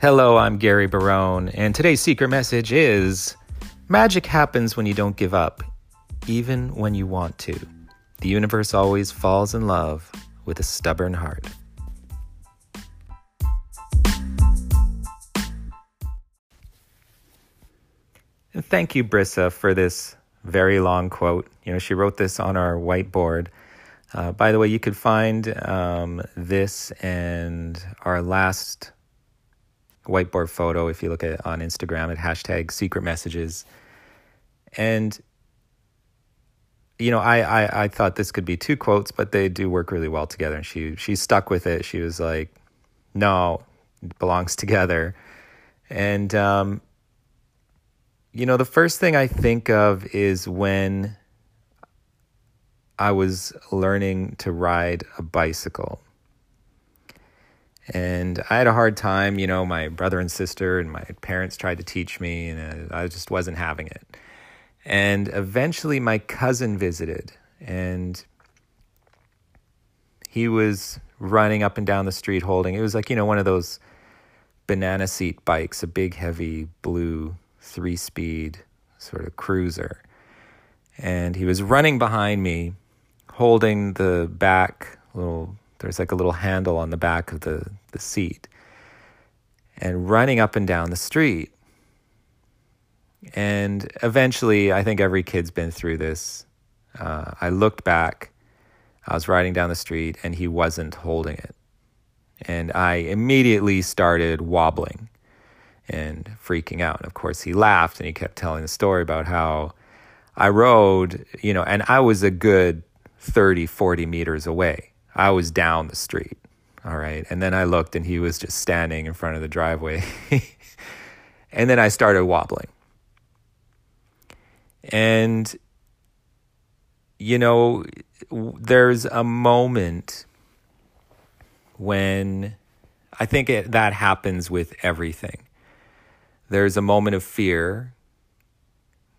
Hello, I'm Gary Barone, and today's secret message is Magic happens when you don't give up, even when you want to. The universe always falls in love with a stubborn heart. And thank you, Brissa, for this very long quote. You know, she wrote this on our whiteboard. Uh, by the way, you could find um, this and our last whiteboard photo if you look at on Instagram at hashtag secret messages. And you know, I, I, I thought this could be two quotes, but they do work really well together. And she she stuck with it. She was like, "No, it belongs together." And um, you know, the first thing I think of is when I was learning to ride a bicycle. And I had a hard time, you know, my brother and sister and my parents tried to teach me, and uh, I just wasn't having it. And eventually my cousin visited, and he was running up and down the street holding it was like, you know, one of those banana seat bikes, a big, heavy blue three speed sort of cruiser. And he was running behind me, holding the back little, there's like a little handle on the back of the, the seat, and running up and down the street. And eventually, I think every kid's been through this. Uh, I looked back, I was riding down the street, and he wasn't holding it. And I immediately started wobbling and freaking out. And of course, he laughed and he kept telling the story about how I rode, you know, and I was a good 30, 40 meters away. I was down the street. All right. And then I looked and he was just standing in front of the driveway. and then I started wobbling. And, you know, there's a moment when I think it, that happens with everything there's a moment of fear,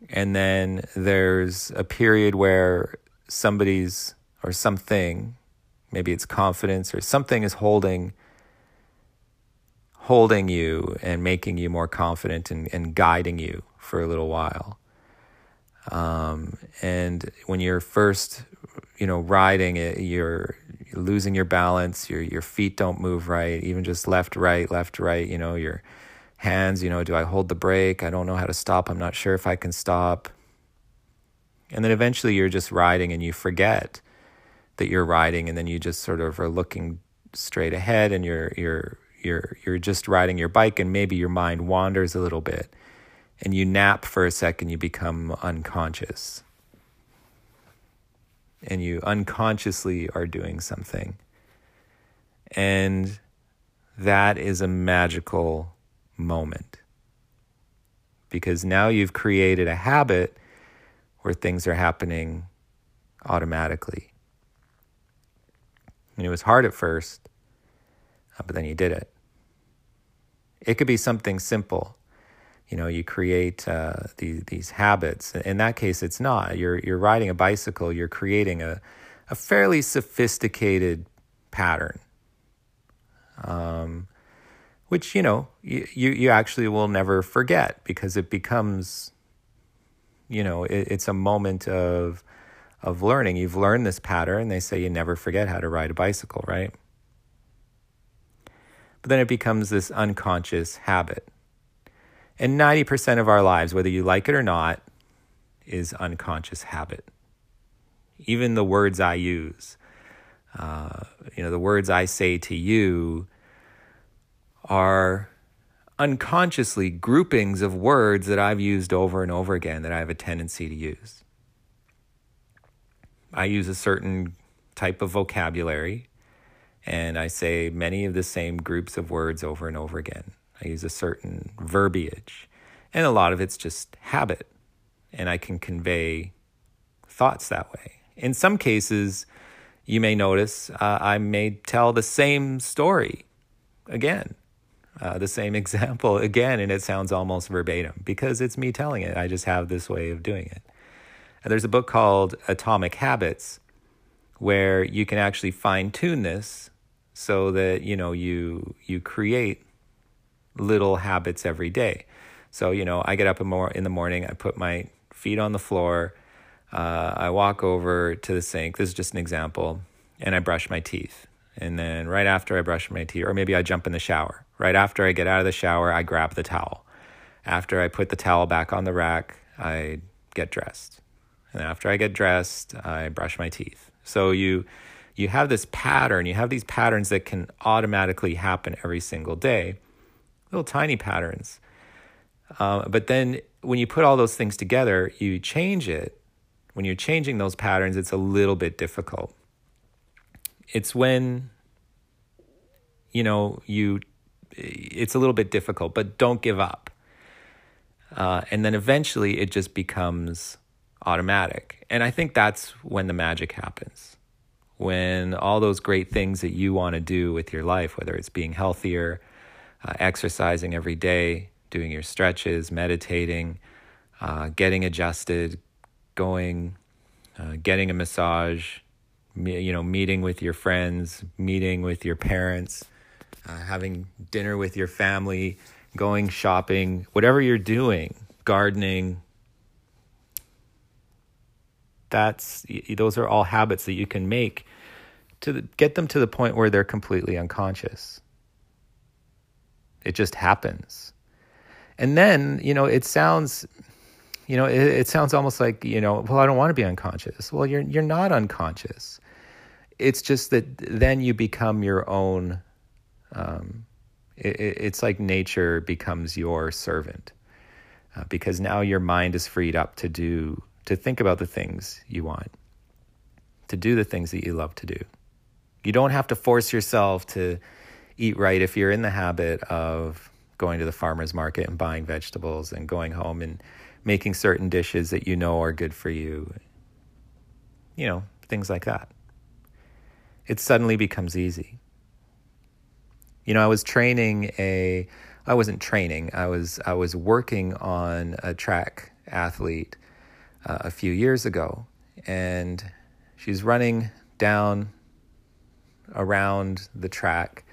and then there's a period where somebody's or something, maybe it's confidence or something is holding holding you and making you more confident and, and guiding you for a little while. Um, and when you're first, you know, riding it, you're, losing your balance. Your your feet don't move right, even just left, right, left, right. You know, you're hands, you know, do I hold the brake? I don't know how to stop. I'm not sure if I can stop. And then eventually you're just riding and you forget that you're riding and then you just sort of are looking straight ahead and you're you're you're you're just riding your bike and maybe your mind wanders a little bit and you nap for a second you become unconscious and you unconsciously are doing something and that is a magical moment. Because now you've created a habit where things are happening automatically. And it was hard at first, uh, but then you did it. It could be something simple. You know, you create uh, these, these habits. In that case, it's not. You're, you're riding a bicycle, you're creating a, a fairly sophisticated pattern. Um, which you know you you actually will never forget because it becomes you know it, it's a moment of of learning. You've learned this pattern. They say you never forget how to ride a bicycle right? But then it becomes this unconscious habit. And 90% of our lives whether you like it or not is unconscious habit. Even the words i use uh, you know the words i say to you are unconsciously groupings of words that I've used over and over again that I have a tendency to use. I use a certain type of vocabulary and I say many of the same groups of words over and over again. I use a certain verbiage, and a lot of it's just habit, and I can convey thoughts that way. In some cases, you may notice uh, I may tell the same story again uh, the same example again, and it sounds almost verbatim because it's me telling it. I just have this way of doing it. And there's a book called Atomic Habits where you can actually fine tune this so that you know you you create little habits every day. So, you know, I get up in the morning, I put my feet on the floor, uh, I walk over to the sink. This is just an example, and I brush my teeth. And then right after I brush my teeth, or maybe I jump in the shower. Right after I get out of the shower, I grab the towel. After I put the towel back on the rack, I get dressed. And after I get dressed, I brush my teeth. So you you have this pattern, you have these patterns that can automatically happen every single day, little tiny patterns. Uh, but then when you put all those things together, you change it. When you're changing those patterns, it's a little bit difficult. It's when, you know, you, it's a little bit difficult, but don't give up. Uh, and then eventually it just becomes automatic. And I think that's when the magic happens when all those great things that you want to do with your life, whether it's being healthier, uh, exercising every day, doing your stretches, meditating, uh, getting adjusted, going, uh, getting a massage, me, you know, meeting with your friends, meeting with your parents, uh, having dinner with your family, going shopping, whatever you're doing, gardening, that's those are all habits that you can make to get them to the point where they're completely unconscious. It just happens. And then, you know, it sounds you know, it, it sounds almost like, you know, well, I don't want to be unconscious. Well, you're you're not unconscious. It's just that then you become your own um, it, it's like nature becomes your servant uh, because now your mind is freed up to do to think about the things you want, to do the things that you love to do. You don't have to force yourself to eat right if you're in the habit of going to the farmer's market and buying vegetables and going home and making certain dishes that you know are good for you. You know, things like that. It suddenly becomes easy. You know, I was training a I wasn't training. I was I was working on a track athlete uh, a few years ago, and she's running down around the track,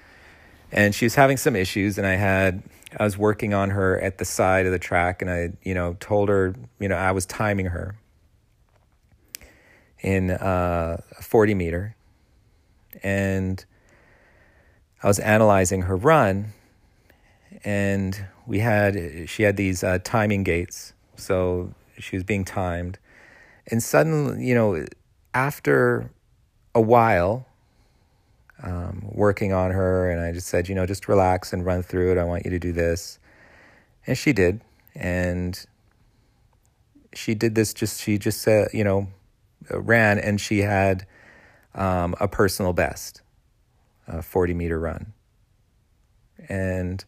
and she was having some issues. And I had I was working on her at the side of the track, and I you know told her you know I was timing her in uh, a forty meter, and I was analyzing her run, and we had she had these uh, timing gates, so she was being timed. And suddenly, you know, after a while, um, working on her, and I just said, you know, just relax and run through it. I want you to do this. And she did. And she did this just, she just said, you know, ran and she had um, a personal best, a 40 meter run. And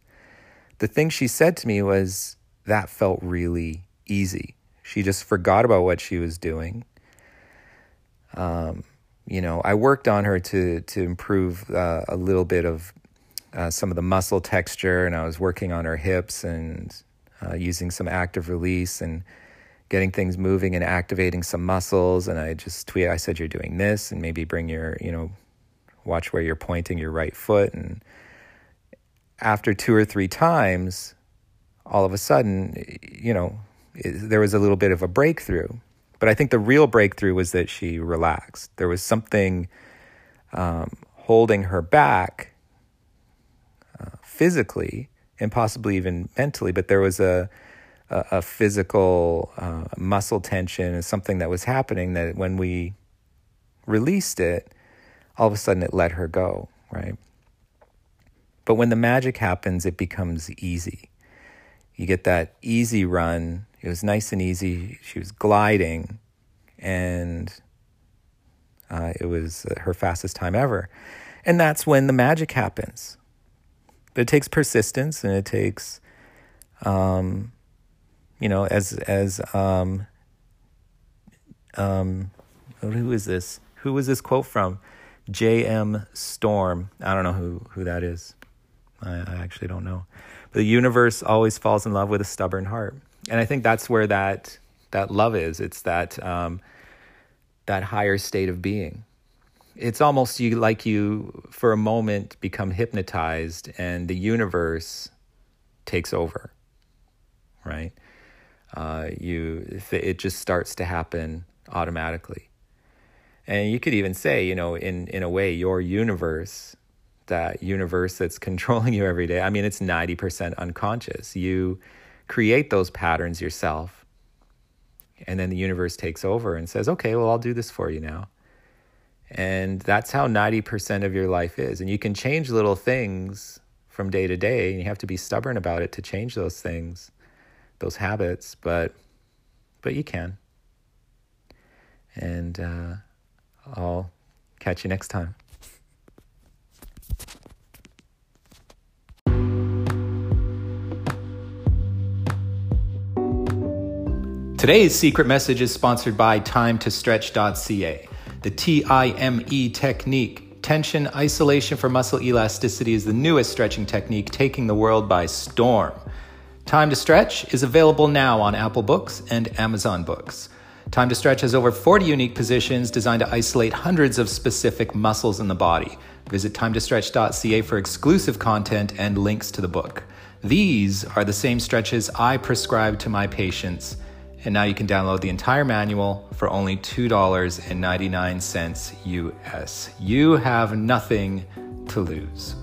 the thing she said to me was, that felt really easy. She just forgot about what she was doing. Um, you know, I worked on her to to improve uh, a little bit of uh, some of the muscle texture, and I was working on her hips and uh, using some active release and getting things moving and activating some muscles. And I just tweet, I said, "You're doing this," and maybe bring your, you know, watch where you're pointing your right foot. And after two or three times, all of a sudden, you know, there was a little bit of a breakthrough. But I think the real breakthrough was that she relaxed. There was something um, holding her back uh, physically and possibly even mentally, but there was a a, a physical uh, muscle tension and something that was happening that when we released it, all of a sudden it let her go, right? But when the magic happens, it becomes easy. You get that easy run it was nice and easy. She was gliding, and uh, it was her fastest time ever. And that's when the magic happens. But it takes persistence, and it takes, um, you know, as as um, um, who is this? Who was this quote from? J.M. Storm. I don't know who who that is. I, I actually don't know. But the universe always falls in love with a stubborn heart and I think that's where that that love is. It's that um, that higher state of being. It's almost you like you for a moment become hypnotized, and the universe takes over, right? Uh, you it just starts to happen automatically, and you could even say, you know, in in a way, your universe, that universe that's controlling you every day. I mean, it's ninety percent unconscious. You create those patterns yourself, and then the universe takes over and says, "Okay, well, I'll do this for you now." And that's how 90% of your life is. And you can change little things from day to day, and you have to be stubborn about it to change those things, those habits, but but you can. And uh, I'll catch you next time. Today's secret message is sponsored by timetostretch.ca. The TIME technique, tension isolation for muscle elasticity, is the newest stretching technique taking the world by storm. Time to Stretch is available now on Apple Books and Amazon Books. Time to Stretch has over 40 unique positions designed to isolate hundreds of specific muscles in the body. Visit timetostretch.ca for exclusive content and links to the book. These are the same stretches I prescribe to my patients and now you can download the entire manual for only $2.99 US. You have nothing to lose.